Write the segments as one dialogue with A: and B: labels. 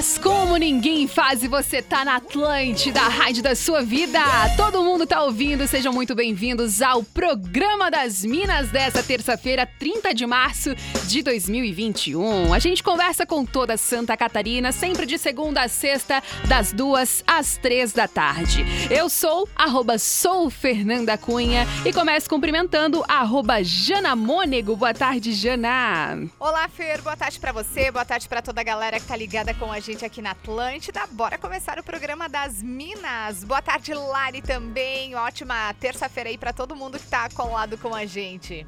A: Faz como ninguém faz e você tá na Atlântida, rádio da sua vida. Todo mundo tá ouvindo, sejam muito bem-vindos ao Programa das Minas dessa terça-feira, 30 de março de 2021. A gente conversa com toda Santa Catarina, sempre de segunda a sexta, das duas às três da tarde. Eu sou arroba sou Fernanda Cunha e começo cumprimentando arroba Jana Mônego. Boa tarde, Jana.
B: Olá, Fer. Boa tarde para você, boa tarde para toda a galera que tá ligada com a gente aqui na Atlântida. Bora começar o programa das Minas. Boa tarde, Lari, também. Ótima terça-feira aí para todo mundo que tá colado com a gente.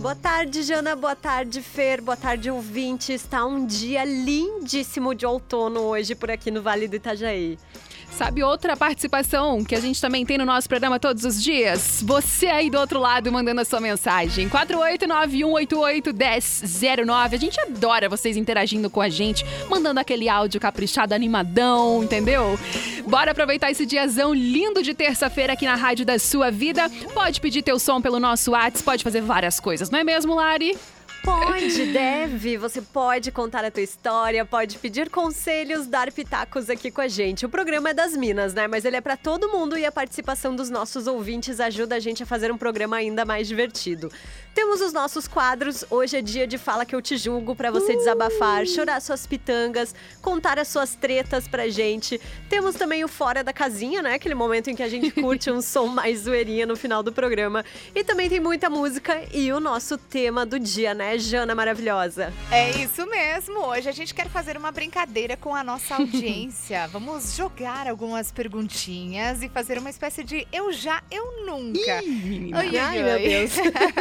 C: Boa tarde, Jana. Boa tarde, Fer. Boa tarde, ouvinte. Está um dia lindíssimo de outono hoje por aqui no Vale do Itajaí.
A: Sabe outra participação que a gente também tem no nosso programa todos os dias? Você aí do outro lado mandando a sua mensagem. 489-188-1009. A gente adora vocês interagindo com a gente, mandando aquele áudio caprichado, animadão, entendeu? Bora aproveitar esse diazão lindo de terça-feira aqui na Rádio da Sua Vida. Pode pedir teu som pelo nosso WhatsApp, pode fazer várias coisas, não é mesmo, Lari?
C: Pode, deve. Você pode contar a tua história, pode pedir conselhos, dar pitacos aqui com a gente. O programa é das Minas, né? Mas ele é para todo mundo e a participação dos nossos ouvintes ajuda a gente a fazer um programa ainda mais divertido. Temos os nossos quadros. Hoje é dia de Fala que eu te julgo para você uh! desabafar, chorar suas pitangas, contar as suas tretas pra gente. Temos também o Fora da Casinha, né? Aquele momento em que a gente curte um som mais zoeirinha no final do programa. E também tem muita música e o nosso tema do dia, né, Jana maravilhosa?
B: É isso mesmo. Hoje a gente quer fazer uma brincadeira com a nossa audiência. Vamos jogar algumas perguntinhas e fazer uma espécie de eu já, eu nunca.
C: Ih, ai, ai, meu Deus.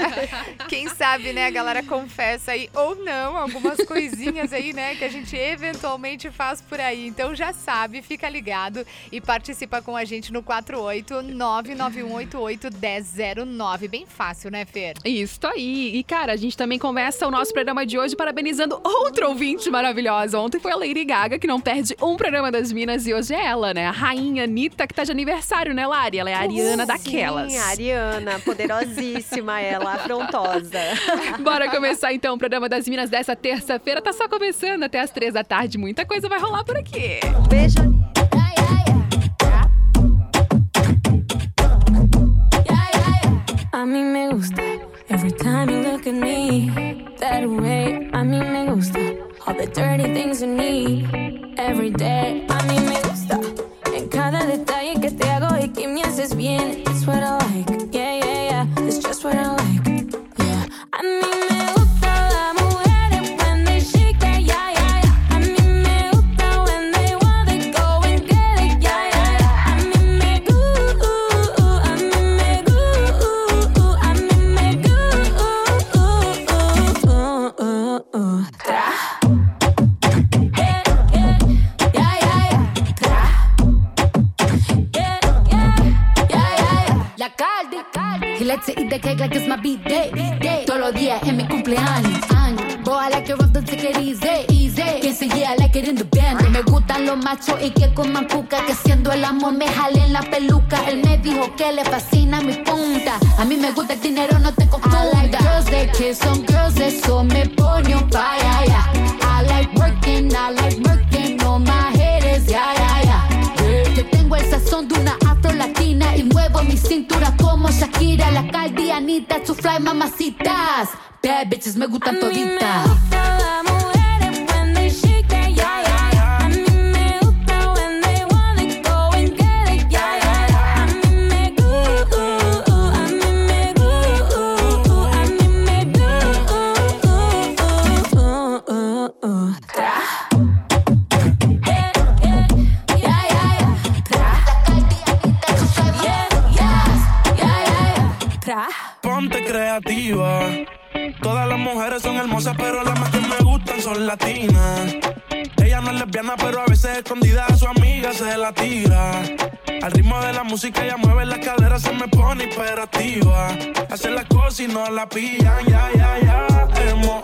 B: Quem sabe, né, a galera confessa aí ou não algumas coisinhas aí, né, que a gente eventualmente faz por aí. Então já sabe, fica ligado e participa com a gente no 48991881009. Bem fácil, né, Fer?
A: Isso aí. E cara, a gente também começa o nosso programa de hoje parabenizando outro ouvinte maravilhosa. Ontem foi a Lady Gaga, que não perde um programa das Minas e hoje é ela, né? A rainha Anitta, que tá de aniversário, né, Lari? Ela é a Ariana
C: Sim,
A: daquelas.
C: Sim, a Ariana, poderosíssima ela, afrontosa.
A: Bora começar então o programa das Minas dessa terça-feira. Tá só começando até as três da tarde. Muita coisa vai rolar por aqui.
C: Um beijo.
D: A mí me gusta every time you look at me that way. A mí me gusta all the dirty things you need every day. A mí me gusta en cada detalle que te hago y que me haces bien. It's what I like, yeah, yeah, yeah. It's just what I like. Yeah, I mean
E: let's eat the cake like it's my birthday. day. Todos los días es mi cumpleaños. Boy, I like it rough, don't take it easy. easy. Quien se I like it in the band. Me gustan los machos y que coman cuca. Que siendo el amor me jalen la peluca. Él me dijo que le fascina mi punta. A mí me gusta el dinero, no te confunda. I like girls that kiss on girls, eso me pone un fire. Yeah. Caldianita, su fly mamacitas. Bad bitches me gustan toditas.
F: La. Al ritmo de la música ella mueve las caderas, se me pone imperativa. Hace las cosas y no la pillan, ya, ya, ya. Hemos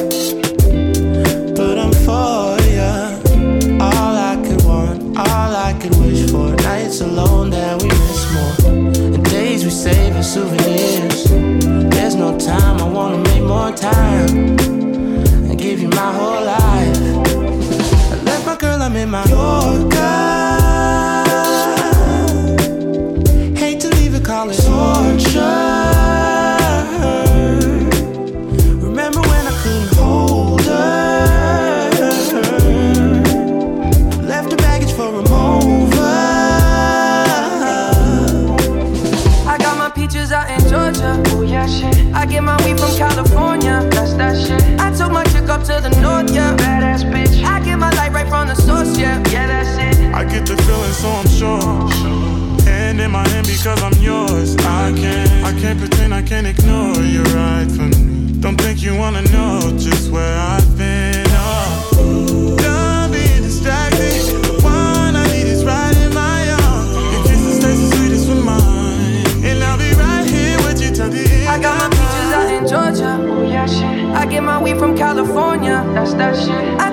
F: Nights alone that we miss more, and days we save as souvenirs. There's no time, I wanna make more time and give you my whole life. I left my girl, I'm in my feeling, sure. Hand in my hand because I'm yours. I can't, I can't pretend, I can't ignore you right from me. Don't think you wanna know just where I've been. Oh, done being distracted. The one I need is right in my arms. Your kisses taste the sweetest with mine, and I'll be right here with you till the end.
G: I got my peaches out in Georgia. Oh yeah, shit. I get my weed from California. That's that shit. I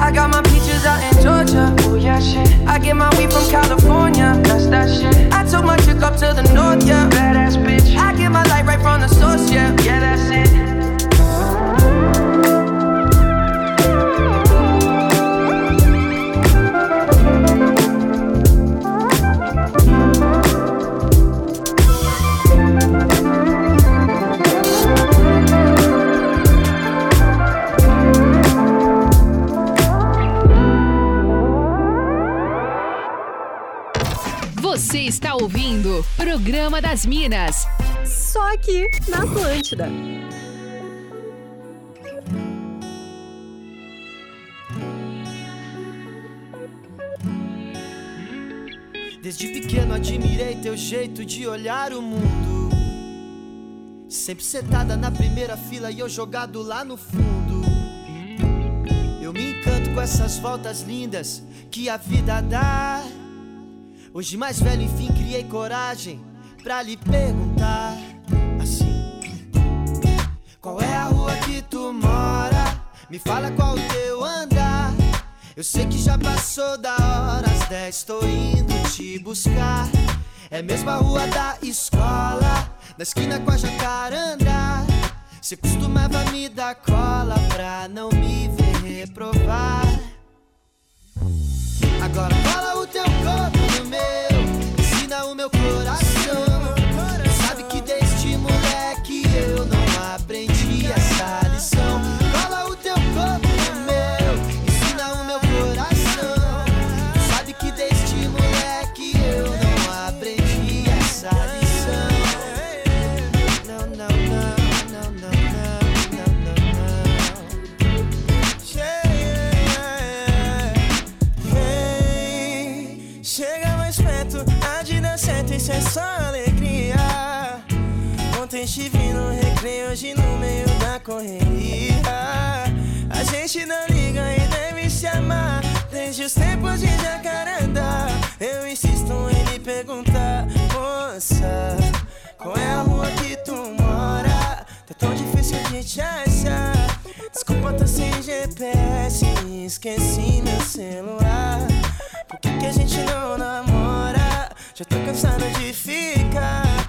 G: I got my peaches out in Georgia. Oh yeah, shit. I get my weed from California. That's that shit. I took my
A: das Minas.
C: Só aqui na Atlântida.
H: Desde pequeno admirei teu jeito de olhar o mundo. Sempre sentada na primeira fila e eu jogado lá no fundo. Eu me encanto com essas voltas lindas que a vida dá. Hoje mais velho, enfim, criei coragem pra lhe perguntar assim: Qual é a rua que tu mora? Me fala qual o teu andar. Eu sei que já passou da hora, às 10 tô indo te buscar. É mesmo a rua da escola, da esquina com a jacarandá. Você costumava me dar cola pra não me ver reprovar. Agora cola o teu corpo no meu, ensina o meu coração.
I: Ontem te vi no recreio, hoje no meio da correria. A gente não liga e deve se amar desde os tempos de jacarandá. Eu insisto em lhe perguntar, moça, qual é a rua que tu mora? Tá tão difícil de te achar. Desculpa, tô sem GPS, esqueci meu celular. Por que, que a gente não namora? Já tô cansado de ficar.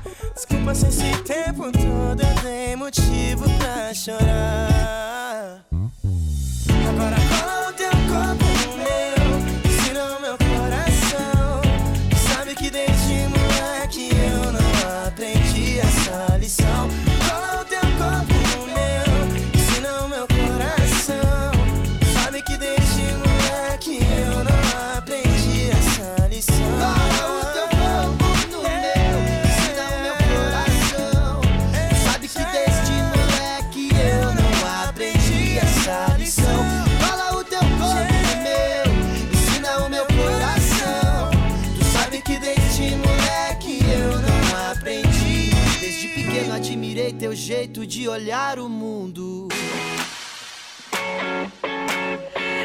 I: Se esse tempo todo dei motivo pra chorar. Agora cola
H: jeito de olhar o mundo.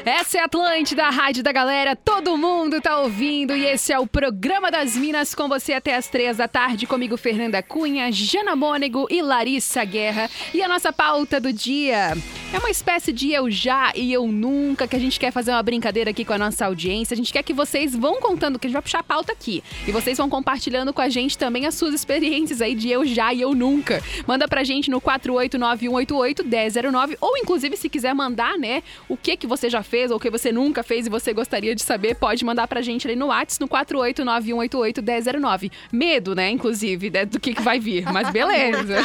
A: Essa é a Atlântida, a rádio da galera, todo mundo tá ouvindo e esse é o programa das Minas com você até as três da tarde, comigo Fernanda Cunha, Jana Mônego e Larissa Guerra. E a nossa pauta do dia é uma espécie de eu já e eu nunca, que a gente quer fazer uma brincadeira aqui com a nossa audiência. A gente quer que vocês vão contando, que a gente vai puxar a pauta aqui. E vocês vão compartilhando com a gente também as suas experiências aí de eu já e eu nunca. Manda pra gente no 489-188-1009 ou inclusive se quiser mandar, né, o que que você já fez ou que você nunca fez e você gostaria de saber, pode mandar pra gente ali no WhatsApp no 489-188-1009. Medo, né, inclusive, né, do que, que vai vir, mas beleza.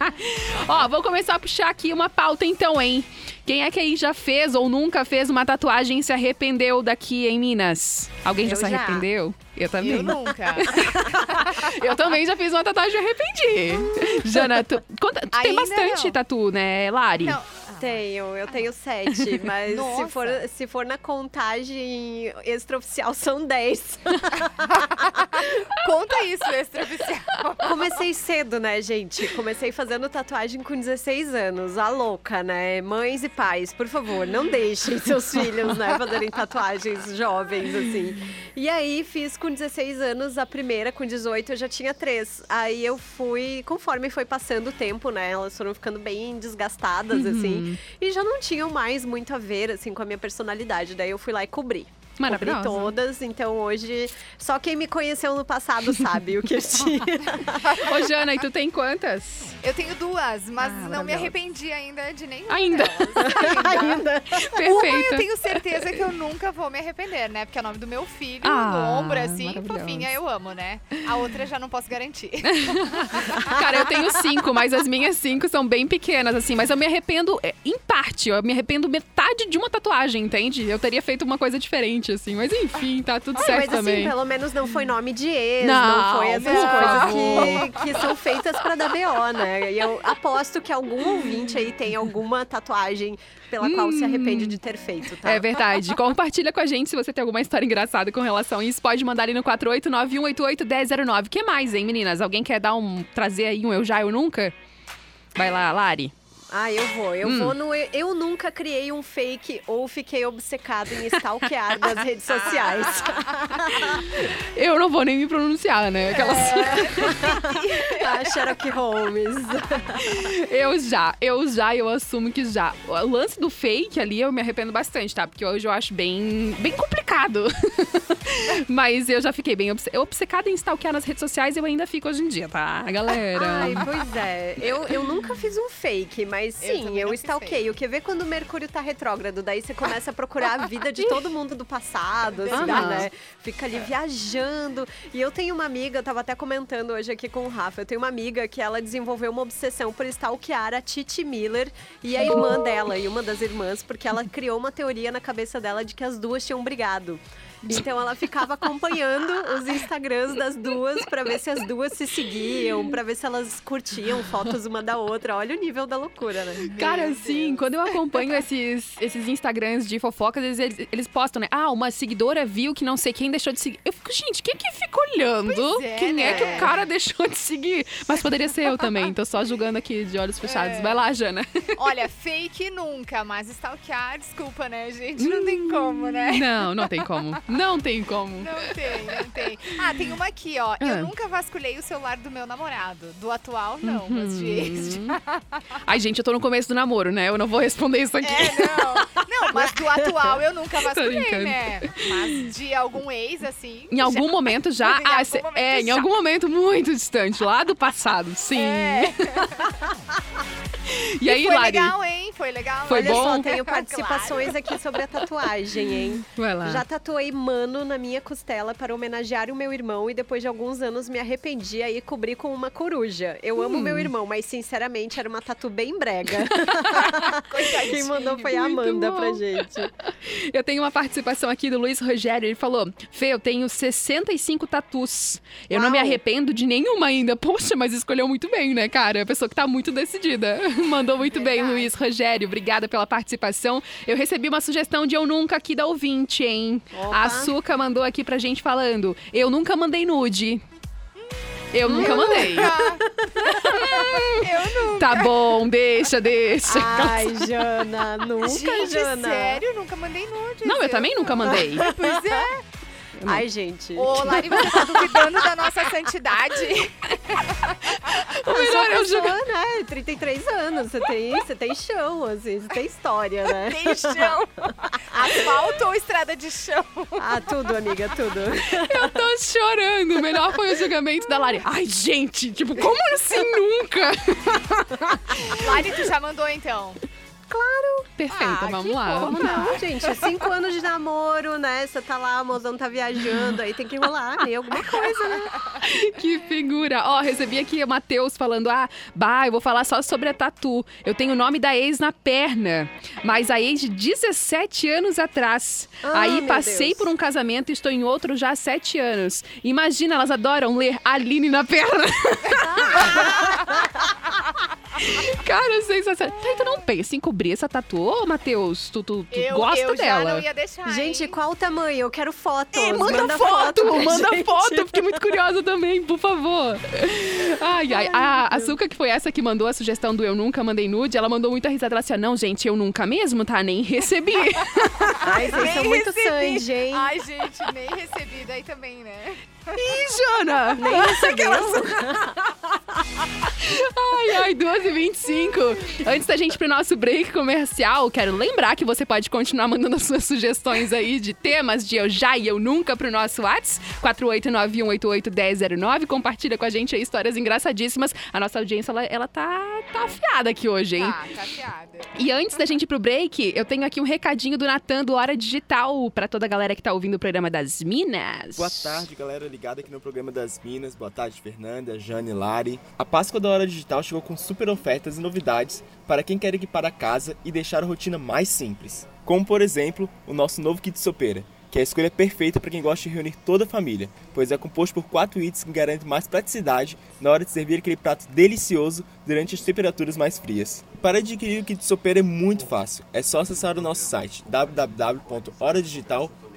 A: Ó, vou começar a puxar aqui uma pauta então, hein? Quem é que aí já fez ou nunca fez uma tatuagem e se arrependeu daqui em Minas? Alguém já se arrependeu? Eu também.
B: Eu nunca.
A: Eu também já fiz uma tatuagem e arrependi. Jana, tu, conta- tu tem bastante
B: não.
A: tatu, né, Lari?
B: Não,
C: Tenho, eu tenho sete, mas se for, se for na contagem extraoficial são dez.
B: conta isso, extraoficial.
C: Comecei cedo, né, gente? Comecei fazendo tatuagem com 16 anos. A louca, né? Mães e pais, por favor, não deixem seus filhos, né, fazerem tatuagens jovens, assim. E aí, fiz com 16 anos a primeira, com 18 eu já tinha três. Aí eu fui, conforme foi passando o tempo, né, elas foram ficando bem desgastadas, assim. E já não tinham mais muito a ver, assim, com a minha personalidade. Daí eu fui lá e cobri. Cobri
A: Maravilhosa.
C: todas, então hoje só quem me conheceu no passado sabe o que eu tinha.
A: Ô, Jana, e tu tem quantas?
B: Eu tenho duas, mas
A: Ah,
B: não me arrependi ainda de nenhuma.
A: Ainda.
B: delas.
C: Ainda.
B: Uma eu tenho certeza que eu nunca vou me arrepender, né? Porque é o nome do meu filho,
A: Ah,
B: no ombro, assim, fofinha, eu amo, né? A outra já não posso garantir.
A: Cara, eu tenho cinco, mas as minhas cinco são bem pequenas, assim. Mas eu me arrependo é, em parte. Eu me arrependo metade de uma tatuagem, entende? Eu teria feito uma coisa diferente, assim. Mas enfim, tá tudo certo
C: mas
A: também.
C: assim, pelo menos não foi nome de ex,
A: Não,
C: não, foi essas
A: por
C: coisas que, que são feitas pra dar BO, né? E eu aposto que algum ouvinte aí tem alguma tatuagem pela qual se arrepende de ter feito, tá?
A: É verdade. Compartilha com a gente se você tem alguma história engraçada com relação a isso. Pode mandar ali no 489-188-1009. O que mais, hein, meninas? Alguém quer dar um. trazer aí um eu já, eu nunca? Vai lá, Lari.
C: Ah, eu vou. Eu
A: Hum.
C: vou no. Eu nunca criei um fake ou fiquei obcecado em stalkear nas redes sociais.
A: Eu não vou nem me pronunciar, né? Aquelas...
C: Ah, Sherlock Holmes.
A: Eu já, eu já, eu assumo que já. O lance do fake ali eu me arrependo bastante, tá? Porque hoje eu acho bem, bem complicado. Mas eu já fiquei bem obce- obcecada em stalkear nas redes sociais e eu ainda fico hoje em dia, tá, galera?
C: Ai, pois é. Eu, eu nunca fiz um fake, mas
B: Eu
C: sim, eu,
B: fiz
C: stalkeio. Quer ver quando o Mercúrio tá retrógrado? Daí você começa a procurar a vida de todo mundo do passado, assim,
A: Aham.
C: né? Fica ali viajando. E eu tenho uma amiga, eu tava até comentando hoje aqui com o Rafa, eu tenho uma amiga que ela desenvolveu uma obsessão por stalkear a Titi Miller e a irmã dela, e uma das irmãs, porque ela criou uma teoria na cabeça dela de que as duas tinham brigado. Então ela ficava acompanhando os Instagrams das duas pra ver se as duas se seguiam, pra ver se elas curtiam fotos uma da outra. Olha o nível da loucura, né?
A: Cara, assim, quando eu acompanho esses, esses Instagrams de fofocas, eles, eles, eles postam, né? Ah, uma seguidora viu que não sei quem deixou de seguir. Eu fico, gente, quem que fica olhando?
B: É,
A: quem é
B: né?
A: que o cara deixou de seguir? Mas poderia ser eu também, tô só julgando aqui de olhos fechados.
B: É.
A: Vai lá, Jana.
B: Olha, fake nunca, mas stalkear, desculpa, né, gente? Não tem como, né?
A: Não, não tem como. Não tem como.
B: Não tem, não tem. Ah, tem uma aqui, ó.
A: Ah.
B: Eu nunca vasculhei o celular do meu namorado. Do atual, não, mas de ex.
A: Uhum. Ai, gente, eu tô no começo do namoro, né? Eu não vou responder isso aqui.
B: É, não. Não, mas do atual eu nunca vasculhei, né? Mas de algum ex, assim.
A: Em algum
B: já-
A: momento já.
B: Em
A: ah,
B: algum momento
A: é, em
B: já.
A: algum momento muito distante, lá do passado, sim.
B: É.
A: E aí,
B: Foi
A: Lari?
B: legal, hein? Foi legal.
A: Foi
C: Olha
A: bom?
C: só, tenho
B: Claro.
C: participações aqui sobre a tatuagem, hein?
A: Vai lá.
C: Já tatuei mano na minha costela para homenagear o meu irmão e depois de alguns anos me arrependi aí cobri com uma coruja. Eu amo
A: Hum.
C: meu irmão, mas sinceramente era uma tatu bem brega. Quem mandou foi a Amanda pra gente.
A: Eu tenho uma participação aqui do Luiz Rogério. Ele falou: Fê, eu tenho 65 tatus. Eu não me
B: Uau.
A: arrependo de nenhuma ainda. Poxa, mas escolheu muito bem, né, cara? A pessoa que tá muito decidida. Mandou muito bem,
B: Verdade.
A: Luiz Rogério. Obrigada pela participação. Eu recebi uma sugestão de eu nunca aqui da ouvinte, hein?
C: Opa.
A: A Açúcar mandou aqui pra gente falando: Eu nunca mandei nude. Eu nunca mandei.
B: Eu nunca.
A: Tá bom, deixa, deixa.
C: Ai, Jana, nunca,
B: Gente,
C: Jana.
B: sério? Nunca mandei nude.
A: Não, eu também nunca mandei.
B: Pois é.
C: Ai, gente.
B: Ô, Lari, você tá duvidando da nossa santidade?
A: O melhor é o
C: Pessoa,
A: jogar.
C: né? 33 anos, você tem, você tem chão, assim, você tem história, né?
B: Tem chão. Asfalto ou estrada de chão?
C: Ah, tudo, amiga, tudo.
A: Eu tô chorando. O melhor foi o julgamento da Lari. Ai, gente, tipo, como assim nunca?
B: Lari, tu já mandou então?
A: Perfeita,
B: Ah,
A: vamos lá. lá.
C: Não, gente, cinco anos de namoro, né? Você tá lá, o mozão tá viajando, aí tem que rolar meio alguma coisa, né?
A: Que figura. Ó, recebi aqui o Matheus falando: ah, bah, eu vou falar só sobre a tatu. Eu tenho o nome da ex na perna, mas a ex de 17 anos atrás.
C: Ah,
A: Aí passei
C: Deus.
A: por um casamento e estou em outro já há 7 anos. Imagina, elas adoram ler Aline na perna. Cara, sensacional. Tá, então não pensa em cobrir essa tatu. Ô, Matheus, tu, tu, tu
B: eu
A: gosta
B: eu
A: dela?
B: já não ia deixar.
C: Gente,
B: hein?
C: qual o tamanho? Eu quero fotos.
A: É, manda, foto,
C: pra
A: manda
C: gente.
A: foto. Eu Fiquei muito curiosa também, por favor. Ai, ai. A Açúcar, que foi essa que mandou a sugestão do Eu Nunca Mandei Nude, ela mandou muita risada. Ela disse, não, gente, eu nunca mesmo, tá? Nem recebi.
C: Ai, vocês são
B: Nem
C: muito
B: recebi.
C: sangue, hein?
B: Ai, gente, nem recebi daí também, né?
A: Ih, Jana!
C: Nem recebeu.
A: Ai, ai, 12h25. Antes da gente ir pro nosso break comercial, quero lembrar que você pode continuar mandando as suas sugestões aí de temas de eu já e eu nunca pro nosso WhatsApp, 4891881009. Compartilha com a gente aí histórias engraçadíssimas. A nossa audiência, ela, ela tá, tá afiada aqui hoje, hein?
B: Tá, tá fiada.
A: E antes da gente ir pro break, eu tenho aqui um recadinho do Natan do Hora Digital pra toda a galera que tá ouvindo o programa das Minas.
J: Boa tarde, galera ligada aqui no programa das Minas. Boa tarde, Fernanda, Jane, Lari. A Páscoa da Hora Digital chegou com super ofertas e novidades para quem quer equipar a casa e deixar a rotina mais simples. Como, por exemplo, o nosso novo kit sopeira, que é a escolha perfeita para quem gosta de reunir toda a família, pois é composto por quatro itens que garantem mais praticidade na hora de servir aquele prato delicioso durante as temperaturas mais frias. Para adquirir o kit sopeira é muito fácil, é só acessar o nosso site www.horadigital.com.br.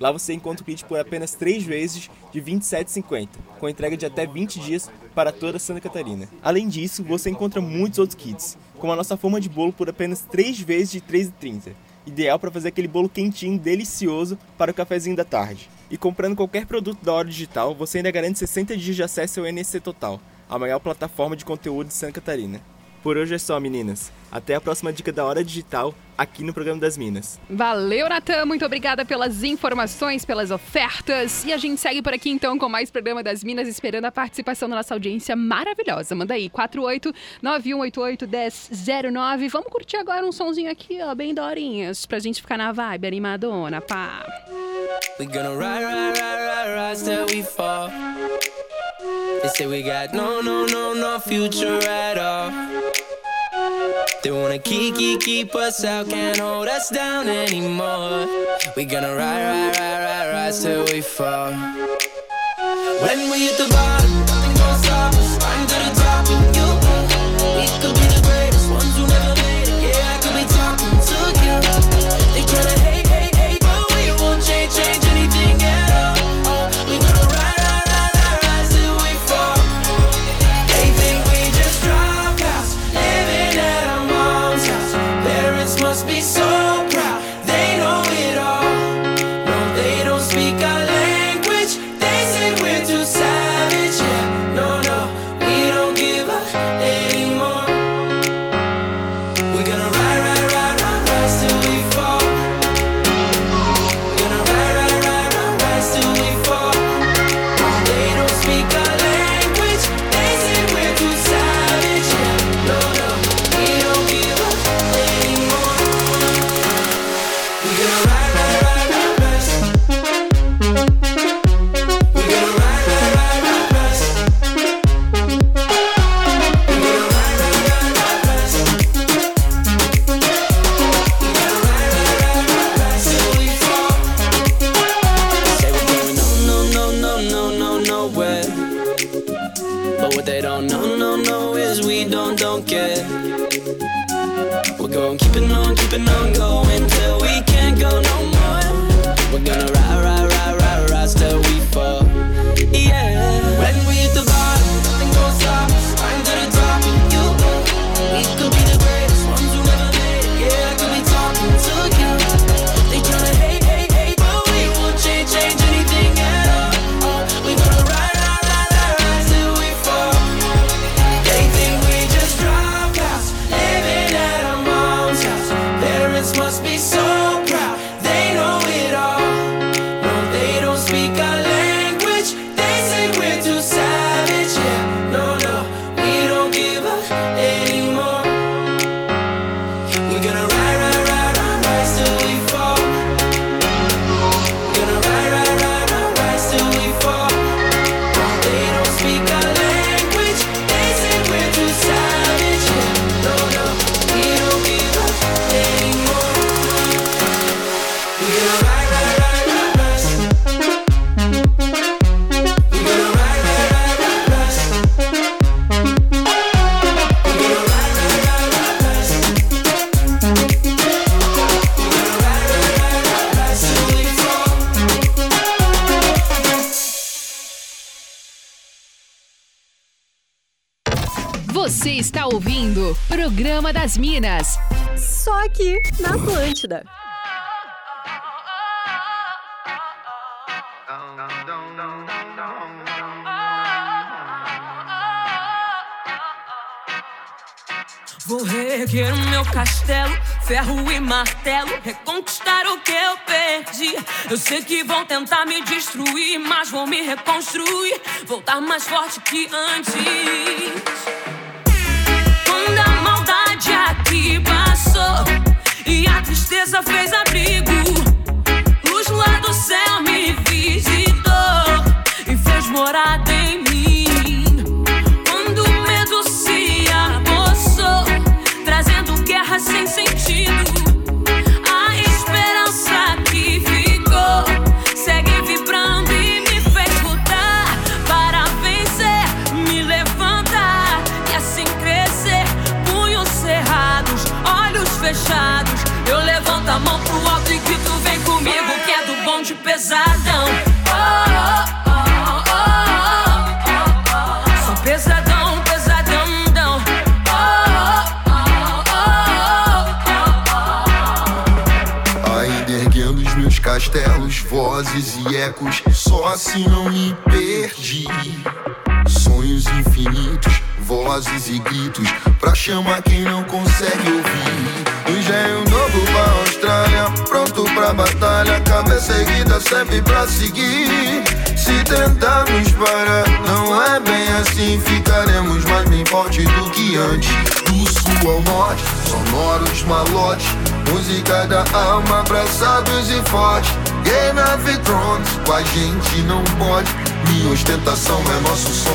J: Lá você encontra o kit por apenas 3 vezes de R$ 27,50, com entrega de até 20 dias para toda Santa Catarina. Além disso, você encontra muitos outros kits, com a nossa forma de bolo por apenas 3 vezes de R$ 3,30. Ideal para fazer aquele bolo quentinho, delicioso para o cafezinho da tarde. E comprando qualquer produto da Hora Digital, você ainda garante 60 dias de acesso ao NSC Total, a maior plataforma de conteúdo de Santa Catarina. Por hoje é só, meninas. Até a próxima dica da Hora Digital, aqui no programa das Minas.
A: Valeu, Natan. Muito obrigada pelas informações, pelas ofertas. E a gente segue por aqui então com mais programa das Minas, esperando a participação da nossa audiência maravilhosa. Manda aí, 4891881009. Vamos curtir agora um sonzinho aqui, ó, bem dorinhas, pra gente ficar na vibe animadona, pá.
K: We gonna ride, ride, ride, ride, ride till we fall. They say we got no, no, no, no future at all. They wanna keep, keep, keep us out, can't hold us down anymore. We gonna ride, ride, ride, ride, ride till we fall. When we hit the bottom, nothing gonna stop us. To the
A: Minas.
C: Só aqui na Atlântida.
L: Vou reerguer o meu castelo, ferro e martelo, reconquistar o que eu perdi. Eu sei que vão tentar me destruir, mas vou me reconstruir, voltar mais forte que antes. Aqui passou e a tristeza fez abrigo, luz lá do céu me visitou e fez morada em mim. Quando o medo se apossou, trazendo guerra sem sentido. de pesadão. Oh, oh, oh, oh, oh, oh. Sou pesadão, pesadão. Oh, oh, oh, oh, oh, oh. Ainda erguendo os meus
M: castelos, vozes e ecos. Só assim não me perdi. Sonhos infinitos vozes e gritos. Pra chamar quem não consegue ouvir. Engenho novo pra Austrália, pronto pra batalha. Cabeça erguida sempre pra seguir. Se tentarmos parar, não é bem assim. Ficaremos mais bem forte do que antes. Do sul ao norte, sonoros malotes. Música da alma, abraçados e fortes. Game of Thrones, com a gente não pode. Minha ostentação é nosso som,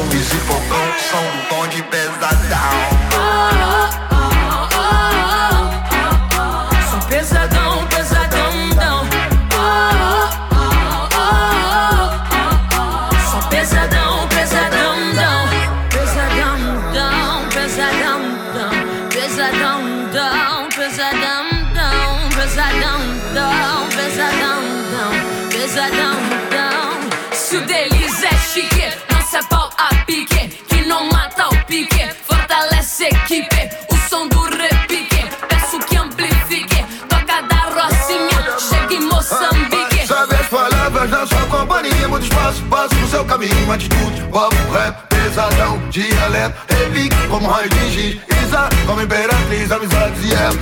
M: espaço, passo no seu caminho Atitude, pop, rap, pesadão Dialeto, repique como raio de giz Isa, como imperatriz, amizades e ela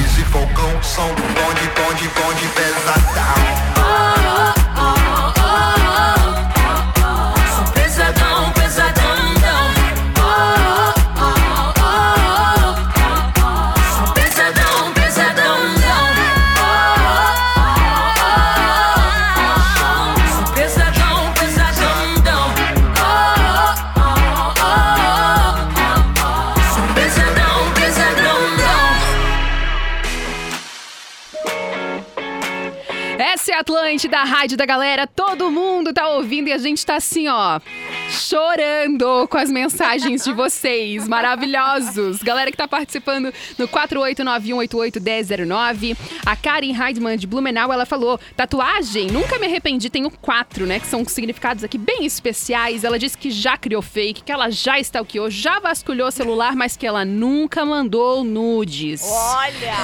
M: Easy Falcão, som do bonde, bonde, bonde Pesadão
A: Essa é a Atlântida, a rádio da galera. Todo mundo tá ouvindo e a gente tá assim, ó, chorando com as mensagens de vocês. Maravilhosos. Galera que tá participando no 48918811009. A Karen Heidman de Blumenau, ela falou: tatuagem, nunca me arrependi. Tenho quatro, né? Que são significados aqui bem especiais. Ela disse que já criou fake, que ela já stalkeou, já vasculhou o celular, mas que ela nunca mandou nudes.
B: Olha!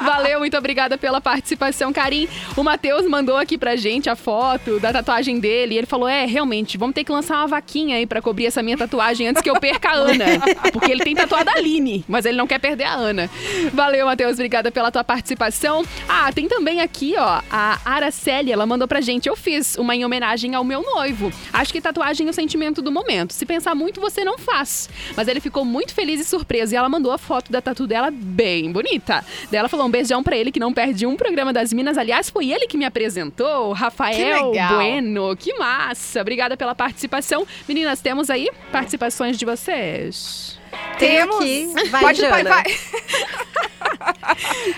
A: Valeu, muito obrigada pela participação, Karim. O Matheus mandou aqui pra gente a foto da tatuagem dele. E ele falou: É, realmente, vamos ter que lançar uma vaquinha aí pra cobrir essa minha tatuagem antes que eu perca a Ana. Porque ele tem tatuado a Aline, mas ele não quer perder a Ana. Valeu, Matheus, obrigada pela tua participação. Ah, tem também aqui, ó, a Araceli, ela mandou pra gente. Eu fiz uma em homenagem ao meu noivo. Acho que tatuagem é o sentimento do momento. Se pensar muito, você não faz. Mas ele ficou muito feliz e surpreso. E ela mandou a foto da tatu dela bem bonita. Daí ela falou um beijão pra ele que não perde um programa das Minas. Aliás, foi ele que me apresentou, Rafael
B: legal.
A: Bueno. Que massa! Obrigada pela participação. Meninas, temos aí participações de vocês.
B: Temos.
C: aqui. Vai,
B: Pode, vai,
C: Jana.
B: vai.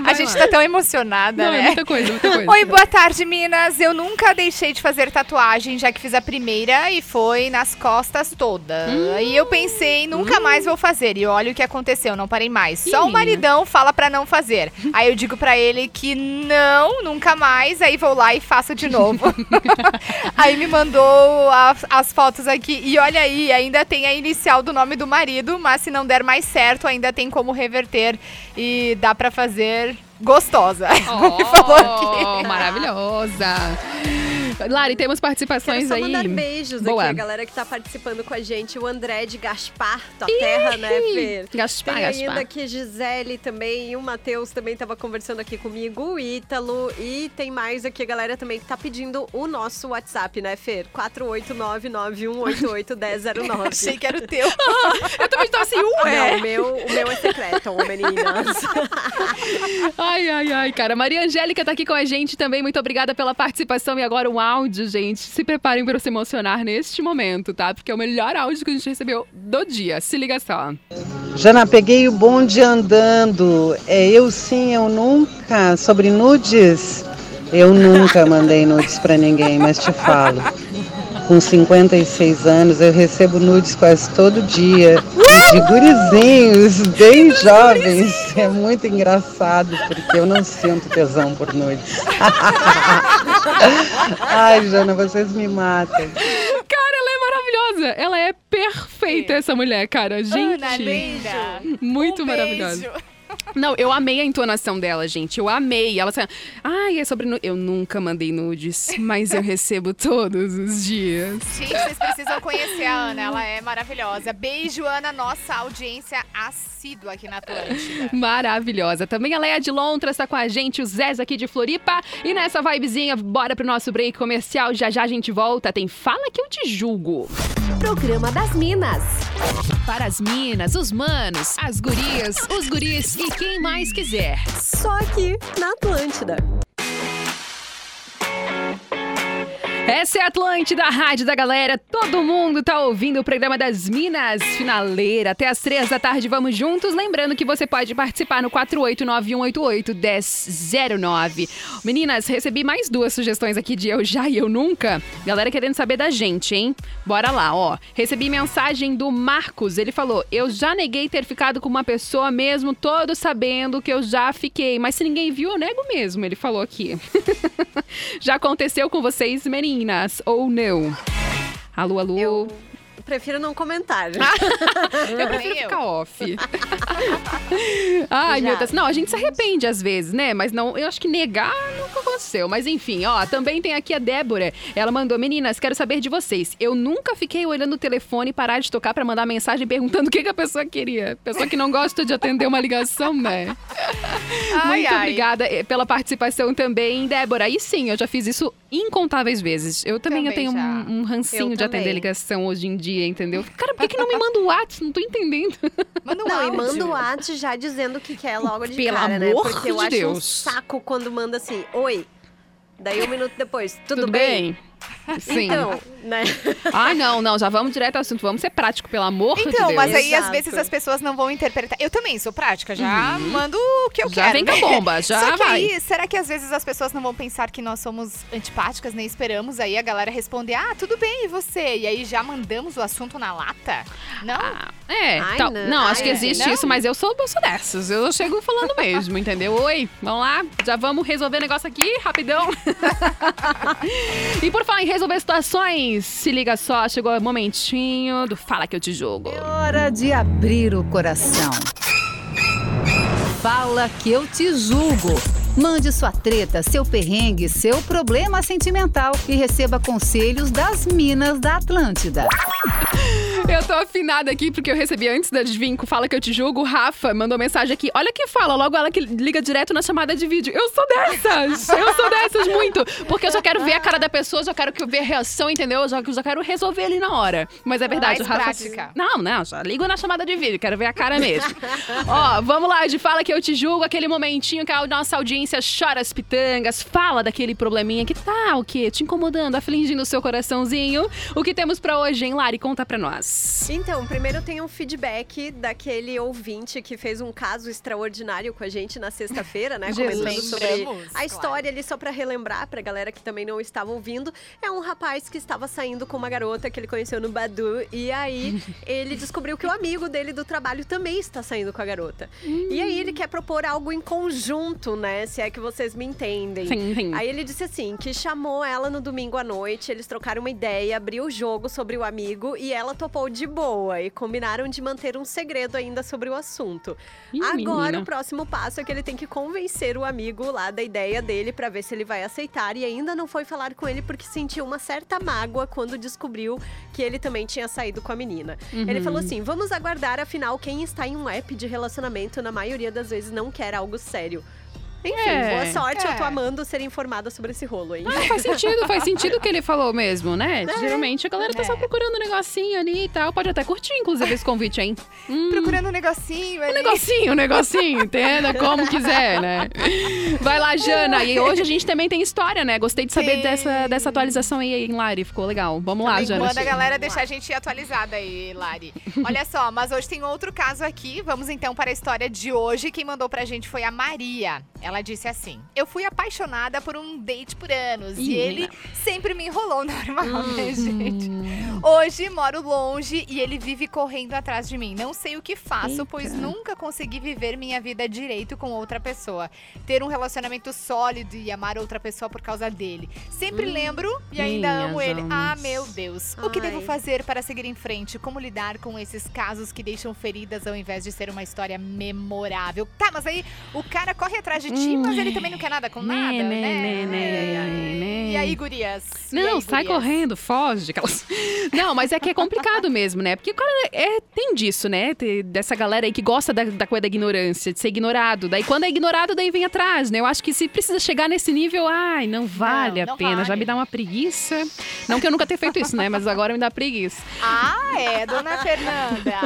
B: A gente tá tão emocionada,
A: Não,
B: né?
A: é muita coisa, muita coisa.
B: Oi, boa tarde, Minas. Eu nunca deixei de fazer tatuagem, já que fiz a primeira e foi nas costas toda.
A: Hum.
B: E eu pensei, nunca mais vou fazer. E olha o que aconteceu, não parei mais. Só o maridão fala pra não fazer. Aí eu digo pra ele que não, nunca mais. Aí vou lá e faço de novo. aí me mandou a- as fotos aqui. E olha aí, ainda tem a inicial do nome do marido, mas se não der mais certo, ainda tem como reverter e dá pra fazer gostosa. Me falou aqui.
A: Oh, maravilhosa. Lari, temos participações
C: Quero só
A: aí.
C: mandar beijos
A: Boa.
C: aqui, a galera que tá participando com a gente. O André de Gaspar, tua terra, né, Fer?
A: Gaspar,
C: Tem ainda
A: Gaspar.
C: aqui Gisele também, e o Matheus também tava conversando aqui comigo, o Ítalo. E tem mais aqui a galera também que tá pedindo o nosso WhatsApp, né, Fer? 48991881009.
B: Achei que era o teu.
A: Eu também tô assim, ué.
C: Não, o meu, o meu é secreto, meninas.
A: Ai, ai, ai, cara. Maria Angélica tá aqui com a gente também. Muito obrigada pela participação. E agora um áudio, gente. Se preparem para se emocionar neste momento, tá? Porque é o melhor áudio que a gente recebeu do dia. Se liga só.
N: Jana, peguei o bonde andando. É eu sim, eu nunca. Sobre nudes, eu nunca mandei nudes pra ninguém, mas te falo. Com 56 anos, eu recebo nudes quase todo dia. De gurizinhos, bem jovens. É muito engraçado, porque eu não sinto tesão por nudes. Ai, Jana, vocês me matam.
A: Cara, ela é maravilhosa. Ela é perfeita, essa mulher, cara. Gente.
B: Ana linda.
A: Muito
B: Um
A: maravilhosa.
B: beijo.
A: Não, eu amei a entonação dela, gente. Eu amei. Ela assim, ai, é sobre. nu-" Eu nunca mandei nudes, mas eu recebo todos os dias.
B: Gente, vocês precisam conhecer a Ana, ela é maravilhosa. Beijo, Ana, nossa audiência assídua aqui na Atlântida.
A: Maravilhosa. Também a Leia de Lontras tá com a gente, o Zés aqui de Floripa. E nessa vibezinha, bora pro nosso break comercial. Já já a gente volta. Tem Fala que eu te julgo.
C: Programa das Minas.
A: Para as minas, os manos, as gurias, os guris e quem mais quiser.
C: Só aqui na Atlântida.
A: Essa é a Atlântida, a rádio da galera. Todo mundo tá ouvindo o programa das Minas Finaleira. Até as três da tarde, vamos juntos. Lembrando que você pode participar no 489-188-1009. Meninas, recebi mais duas sugestões aqui de Eu Já e Eu Nunca. Galera querendo saber da gente, hein? Bora lá, ó. Recebi mensagem do Marcos. Ele falou: Eu já neguei ter ficado com uma pessoa mesmo, todos sabendo que eu já fiquei. Mas se ninguém viu, eu nego mesmo. Ele falou aqui. já aconteceu com vocês, meninas? Ou não? Alô, alô?
C: Eu prefiro não comentar.
A: eu prefiro ficar off. Ai,
C: Já.
A: meu Deus. Não, a gente se arrepende às vezes, né? Mas não, eu acho que negar nunca aconteceu. Mas enfim, ó, também tem aqui a Débora. Ela mandou, meninas, quero saber de vocês. Eu nunca fiquei olhando o telefone e parar de tocar pra mandar mensagem perguntando o que, que a pessoa queria. Pessoa que não gosta de atender uma ligação, né?
B: Ai,
A: Muito
B: ai.
A: obrigada eh, pela participação também, Débora. E sim, eu já fiz isso incontáveis vezes. Eu também, eu
B: Também
A: tenho
B: já.
A: um, um rancinho
C: Eu
A: de atender
C: também.
A: ligação hoje em dia, entendeu? Cara, por que, que não me manda o WhatsApp? Não tô entendendo.
B: Manda um
C: Não, e
B: áudio.
C: manda o WhatsApp já dizendo o que quer logo de
A: Pelo
C: cara, né? Porque eu
A: de
C: acho um
A: Deus.
C: saco quando manda assim, oi. Daí um minuto depois, tudo,
A: Tudo bem? Sim.
C: Então, né?
A: Ai, não, não, já vamos direto ao assunto. Vamos ser prático, pelo amor de Deus.
B: Então, mas aí às
C: Exato.
B: vezes as pessoas não vão interpretar. Eu também sou prática, já mando o que eu
A: Uhum. Já
B: quero.
A: vem com a
B: né?
A: bomba, já
B: Só que
A: vai.
B: aí, será que às vezes as pessoas não vão pensar que nós somos antipáticas, nem esperamos aí a galera responder, ah, tudo bem, e você? E aí já mandamos o assunto na lata? Não?
A: Ah, é,
C: Ai, não.
A: não, acho que
B: Ai,
A: existe
B: não?
A: isso, mas eu sou, eu sou dessas. Eu chego falando mesmo, entendeu? Oi, vamos lá, já vamos resolver o negócio aqui, rapidão. e por falar em resolver situações, se liga só, chegou o momentinho do Fala Que Eu Te Jogo.
O: Hora de abrir o coração. Fala que eu te julgo. Mande sua treta, seu perrengue, seu problema sentimental e receba conselhos das Minas da Atlântida.
A: Eu tô afinada aqui porque eu recebi antes da Desvinco Fala Que Eu Te Julgo. O Rafa mandou mensagem aqui. Olha que fala, logo ela que liga direto na chamada de vídeo. Eu sou dessas! Eu sou dessas muito! Porque eu só quero ver a cara da pessoa, só quero que ver a reação, entendeu? Eu já, eu já quero resolver ali na hora. Mas é verdade,
B: Mais
A: o Rafa.
B: prática.
A: Não, não, só ligo na chamada de vídeo, quero ver a cara mesmo. Ó, vamos lá, de Fala Que Eu Te Julgo, aquele momentinho que a nossa audiência chora as pitangas, fala daquele probleminha que tá o quê? Te incomodando, afligindo o seu coraçãozinho. O que temos pra hoje, hein, Lari? Conta pra nós.
C: Então, primeiro tem um feedback daquele ouvinte que fez um caso extraordinário com a gente na sexta-feira, né? Comentando sobre a
B: claro.
C: história ali, só pra relembrar pra galera que também não estava ouvindo. É um rapaz que estava saindo com uma garota que ele conheceu no Badu. E aí ele descobriu que o amigo dele do trabalho também está saindo com a garota. E aí ele quer propor algo em conjunto, né? Se é que vocês me entendem.
A: Sim, sim.
C: Aí ele disse assim, que chamou ela no domingo à noite, eles trocaram uma ideia, abriu o jogo sobre o amigo e ela topou de boa e combinaram de manter um segredo ainda sobre o assunto.
A: Ih,
C: Agora
A: menina.
C: o próximo passo é que ele tem que convencer o amigo lá da ideia dele pra ver se ele vai aceitar e ainda não foi falar com ele porque sentiu uma certa mágoa quando descobriu que ele também tinha saído com a menina. Ele
A: Uhum.
C: falou assim: "Vamos aguardar, afinal quem está em um app de relacionamento na maioria das vezes não quer algo sério." Enfim,
A: É,
C: boa sorte, eu tô
B: é.
C: amando ser informada sobre esse rolo, hein?
A: Ah, faz sentido, faz sentido o que ele falou mesmo, né? Geralmente a galera tá só
B: É.
A: procurando um negocinho ali e tal. Pode até curtir, inclusive, esse convite, hein? Hum,
B: Procurando um negocinho
A: um
B: ali.
A: negocinho, um negocinho, entenda como quiser, né? Vai lá, Jana. E hoje a gente também tem história, né? Gostei de saber
B: Sim.
A: dessa, dessa atualização aí, hein, Lari? Ficou legal. Vamos lá,
C: Também
A: Jana.
B: Manda a galera deixar a gente atualizada aí, Lari. Olha só, mas hoje tem outro caso aqui. Vamos então para a história de hoje. Quem mandou pra gente foi a Maria. Ela disse assim: Eu fui apaixonada por um date por anos
A: Ih,
B: e ele
A: menina.
B: sempre me enrolou normal,
A: Hum.
B: Hoje moro longe e ele vive correndo atrás de mim. Não sei o que faço, pois nunca consegui viver minha vida direito com outra pessoa. Ter um relacionamento sólido e amar outra pessoa por causa dele. Sempre lembro e ainda
A: minhas
B: amo ele. Ah,
A: almas.
B: meu Deus. O que devo
C: Ai.
B: fazer para seguir em frente? Como lidar com esses casos que deixam feridas ao invés de ser uma história memorável? Tá, mas aí o cara corre atrás de ti, mas ele também não quer nada com nada,
A: Né,
B: né?
A: né, né, né, né.
B: E aí, gurias?
A: Não,
B: aí,
A: sai
B: gurias?
A: correndo, foge. Aquelas... Não, mas é que é complicado mesmo, né? Porque o cara é, tem disso, né? Tem- Dessa galera aí que gosta da, da coisa da ignorância, de ser ignorado. Daí quando é ignorado, daí vem atrás, né? Eu acho que se precisa chegar nesse nível, ai, não vale
B: Não,
A: a
B: não
A: pena. Já
B: vale.
A: me dá uma preguiça. Não que eu nunca tenha feito isso, né? Mas agora me dá preguiça.
B: Ah, é, dona Fernanda.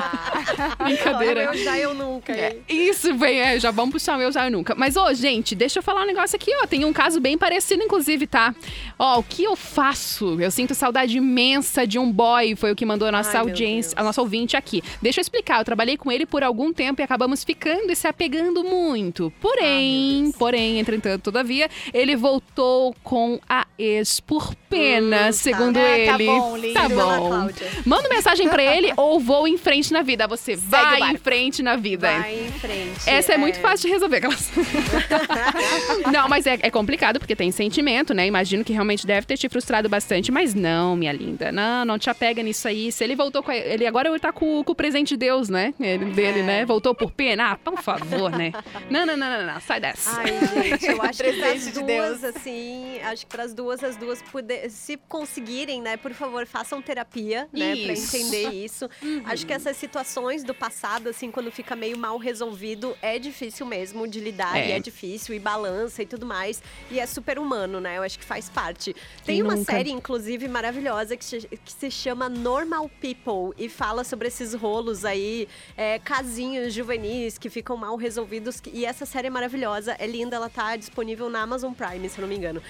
A: Brincadeira.
C: Eu já, eu nunca.
A: É, isso, bem, é, já vamos puxar o meu já eu nunca. Mas, ô, gente, deixa eu falar um negócio aqui, ó. Tem um caso bem parecido, inclusive, tá? Ó, o que eu faço? Eu sinto saudade imensa de um boy, foi o que mandou a nossa
C: Ai,
A: audiência, a nossa ouvinte aqui. Deixa eu explicar, eu trabalhei com ele por algum tempo e acabamos ficando e se apegando muito. Porém, porém, entretanto, todavia, ele voltou com a ex por pena,
C: Hum,
A: segundo
C: tá.
B: Ah, tá
A: ele.
B: bom, lindo.
A: Tá bom. Manda mensagem pra ele ou vou em frente na vida. Você
B: o
A: vai em frente na vida.
C: Vai em frente.
A: Essa é, muito fácil de resolver. aquelas- não, mas é, é complicado porque tem sentimento, né? Imagino que realmente deve ter te frustrado bastante, mas não, minha linda. Não, não te apega nisso aí. Se ele voltou com a, ele agora ele tá com, com o presente de Deus, né? Ele, dele,
C: É.
A: né? Voltou por pena. Ah, por favor, né? Não, não, não, não, não, sai dessa.
C: Ai, gente, eu acho que pras
B: Presente de
C: duas,
B: Deus.
C: assim, acho que pras duas, as duas, poder, se conseguirem, né, por favor, façam terapia, né, pra entender isso. Acho que essas situações do passado, assim, quando fica meio mal resolvido, é difícil mesmo de lidar,
A: É.
C: e é difícil, e balança e tudo mais, e é super humano, né, eu acho que faz parte. Tem
A: Quem
C: uma
A: nunca?
C: série, inclusive, maravilhosa, que se, que se chama Normal People, e fala sobre esses rolos aí, é, casinhos juvenis que ficam mal resolvidos. E essa série é maravilhosa, é linda, ela tá disponível na Amazon Prime, se eu não me engano.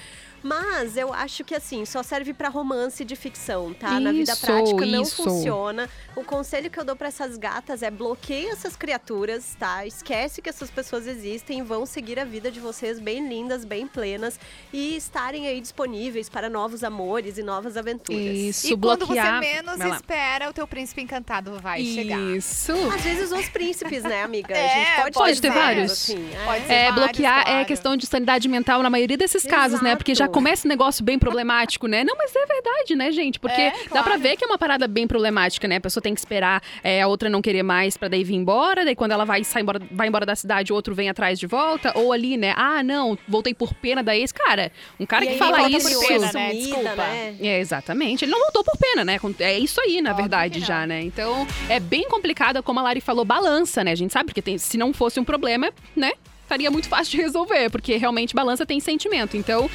C: Mas eu acho que assim, só serve pra romance de ficção, tá? Na vida
A: Isso,
C: prática não
A: isso.
C: funciona. O conselho que eu dou pra essas gatas é bloqueie essas criaturas, tá? Esquece que essas pessoas existem e vão seguir a vida de vocês bem lindas, bem plenas e estarem aí disponíveis para novos amores e novas aventuras.
A: Isso,
B: E quando você
A: bloquear.
B: menos espera, o teu príncipe encantado vai chegar.
A: Isso.
C: Às vezes os príncipes, né, amiga?
B: É,
C: a gente pode,
A: pode ter
C: ter
A: vários.
C: Assim, é.
B: Pode ser
A: É,
B: vários,
A: bloquear é
B: claro.
A: questão de sanidade mental na maioria desses casos, né? Porque já
C: Exato.
A: Começa um negócio bem problemático, né? Não, mas é verdade, né, gente? Porque
B: É,
A: dá pra
B: claro.
A: ver que é uma parada bem problemática, né? A pessoa tem que esperar é, a outra não querer mais pra daí vir embora, daí quando ela vai, sai embora, vai embora da cidade, o outro vem atrás de volta, ou ali, né? Ah, não, voltei por pena da ex. Cara, um cara
C: E
A: que
C: aí
A: fala isso.
C: por
B: pena, né?
C: sumida,
B: Desculpa.
C: né?
A: É, exatamente. Ele não voltou por pena, né? É isso aí, na
B: Óbvio
A: verdade, já, né? Então, é bem complicado, como a Lari falou, balança, né? A gente sabe, porque tem- se não fosse um problema, né? Estaria muito fácil de resolver, porque realmente balança tem sentimento. Então,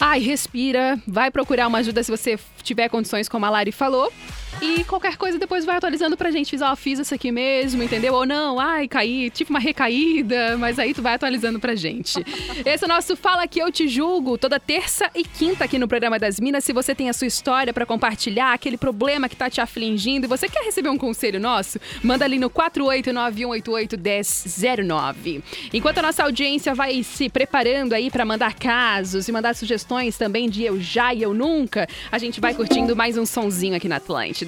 A: ai, respira, vai procurar uma ajuda se você tiver condições, como a Lari falou. E qualquer coisa depois vai atualizando pra gente. Fiz, ó, fiz isso aqui mesmo, entendeu? Ou não, ai, caí, tive uma recaída, mas aí tu vai atualizando pra gente. Esse é o nosso Fala Que Eu Te Julgo, toda terça e quinta aqui no programa das Minas. Se você tem a sua história pra compartilhar, aquele problema que tá te afligindo e você quer receber um conselho nosso, manda ali no 489-188-1009. Enquanto a nossa audiência vai se preparando aí pra mandar casos e mandar sugestões também de eu já e eu nunca, a gente vai curtindo mais um sonzinho aqui na Atlântida.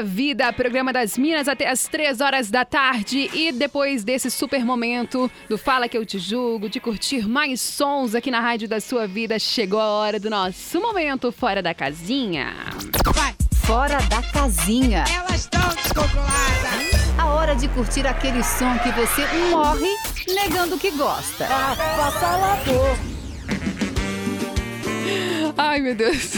A: sua vida, programa das Minas até as três horas da tarde. E depois desse super momento do Fala Que Eu Te Julgo, de curtir mais sons aqui na rádio da sua vida, chegou a hora do nosso momento fora da casinha.
O: Fora da casinha.
P: Elas estão descontroladas.
O: A hora de curtir aquele som que você morre negando que gosta.
A: Ai, meu Deus.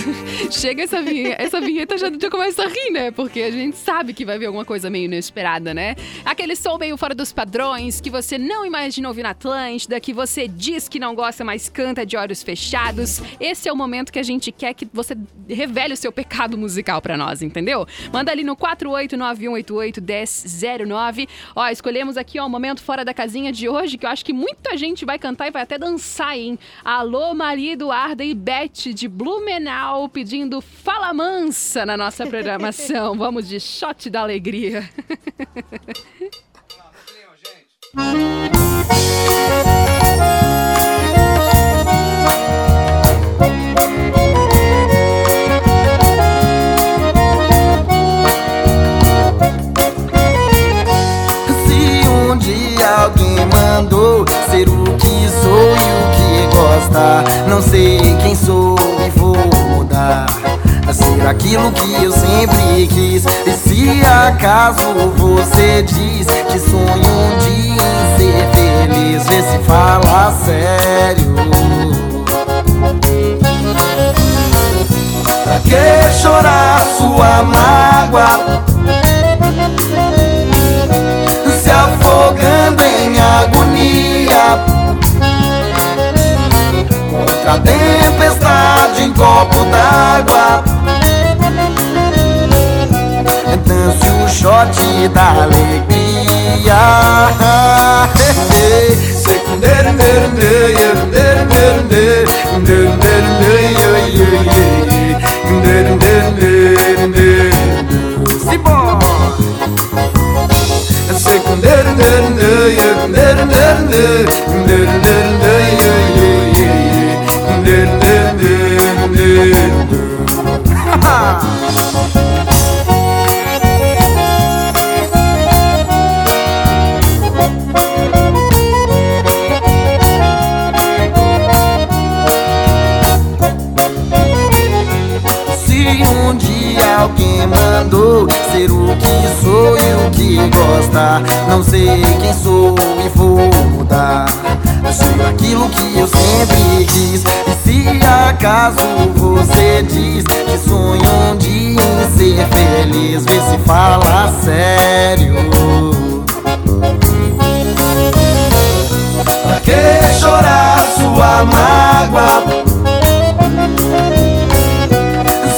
A: Chega essa vinheta, essa vinheta já, já começa a rir, né? Porque a gente sabe que vai vir alguma coisa meio inesperada, né? Aquele som meio fora dos padrões, que você não imagina ouvir na Atlântida, que você diz que não gosta, mas canta de olhos fechados. Esse é o momento que a gente quer que você revele o seu pecado musical pra nós, entendeu? Manda ali no 489-188-1009. Ó, escolhemos aqui, ó, o momento fora da casinha de hoje, que eu acho que muita gente vai cantar e vai até dançar, hein? Alô, Maria Eduarda e Beth de Blumenau pedindo Fala Mansa na nossa programação. Vamos de shot da alegria.
Q: Se que gosta, não sei quem sou e vou mudar. A ser aquilo que eu sempre quis. E se acaso você diz que sonho um dia em ser feliz, vê se fala sério. Pra que chorar sua mágoa? se afogando em agonia Contra a tempestade em copo d'água Dance o shot da alegria Simbora! Sério. Pra que chorar sua mágoa?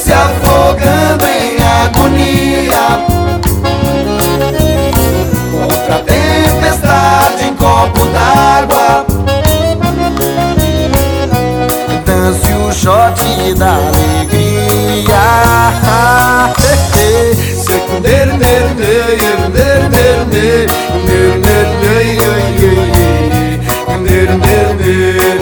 Q: se afogando em agonia Contra a tempestade em copo d'água Dance o shot da alegria der der der der der
A: der der der der der der der der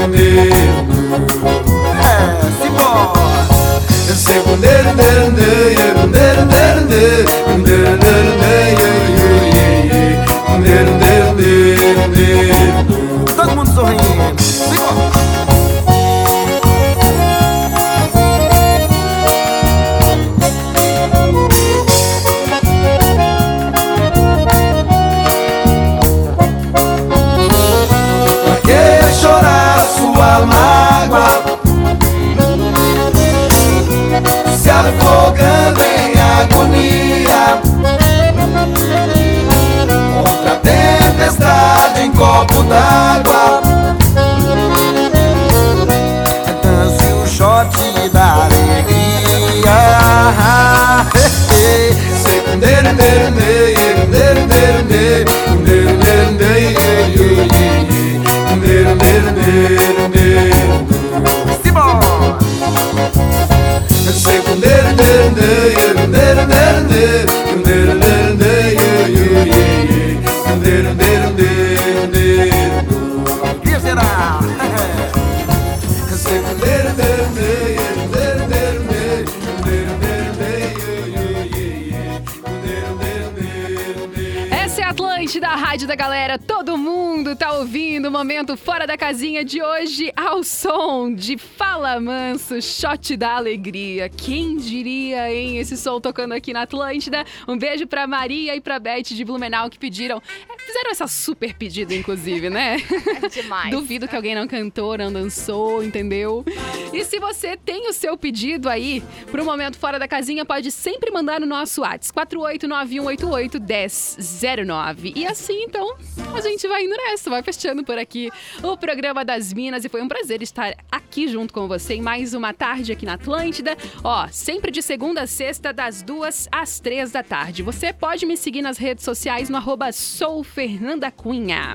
A: momento fora da casinha de hoje ao som de Fala Manso, shot da alegria. Quem diria, hein? Esse som tocando aqui na Atlântida. Um beijo pra Maria e pra Beth de Blumenau que pediram. É, Fizeram essa super pedida, inclusive, né?
B: Demais.
A: Duvido que alguém não cantou, não dançou, entendeu? E se você tem o seu pedido aí pro momento fora da casinha, pode sempre mandar no nosso WhatsApp 4891881009. E assim, então, a gente vai indo nessa, vai fechando por aqui o programa das Minas e foi um prazer estar aqui junto com você em mais uma tarde aqui na Atlântida. Ó, sempre de segunda a sexta, das duas às três da tarde. Você pode me seguir nas redes sociais no arroba soufernandacunha.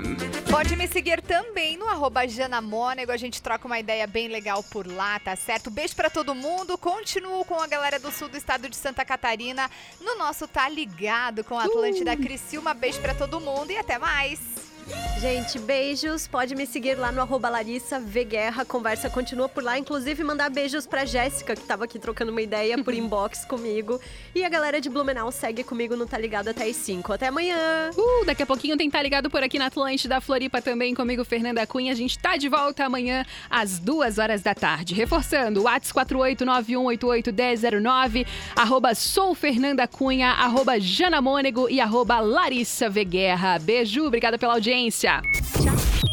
B: Pode me seguir também no arroba Jana Mônego, a gente troca uma ideia bem legal por lá, tá certo? Beijo pra todo mundo, continuo com a galera do sul do estado de Santa Catarina no nosso Tá Ligado com a Atlântida Criciúma. Beijo pra todo mundo e até mais!
C: Gente, beijos. Pode me seguir lá no arroba Larissa V Guerra. A conversa continua por lá. Inclusive, mandar beijos pra Jéssica, que tava aqui trocando uma ideia por inbox comigo. E a galera de Blumenau segue comigo no Tá Ligado até as 5. Até amanhã!
A: Uh, daqui a pouquinho tem Tá Ligado por aqui na Atlântida Floripa também comigo, Fernanda Cunha. A gente tá de volta amanhã às duas horas da tarde. Reforçando, WhatsApp 48918811009, arroba sou Fernanda Cunha, arroba Jana Mônego e arroba Larissa V Guerra. Beijo, obrigada pela audiência.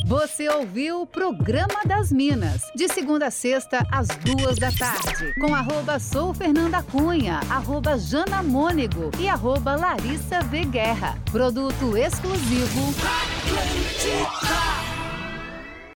O: Você ouviu o Programa das Minas, de segunda a sexta, às duas da tarde, com arroba sou Fernanda Cunha, arroba Jana Mônego e arroba Larissa V Guerra. Produto exclusivo.
G: Atlântica.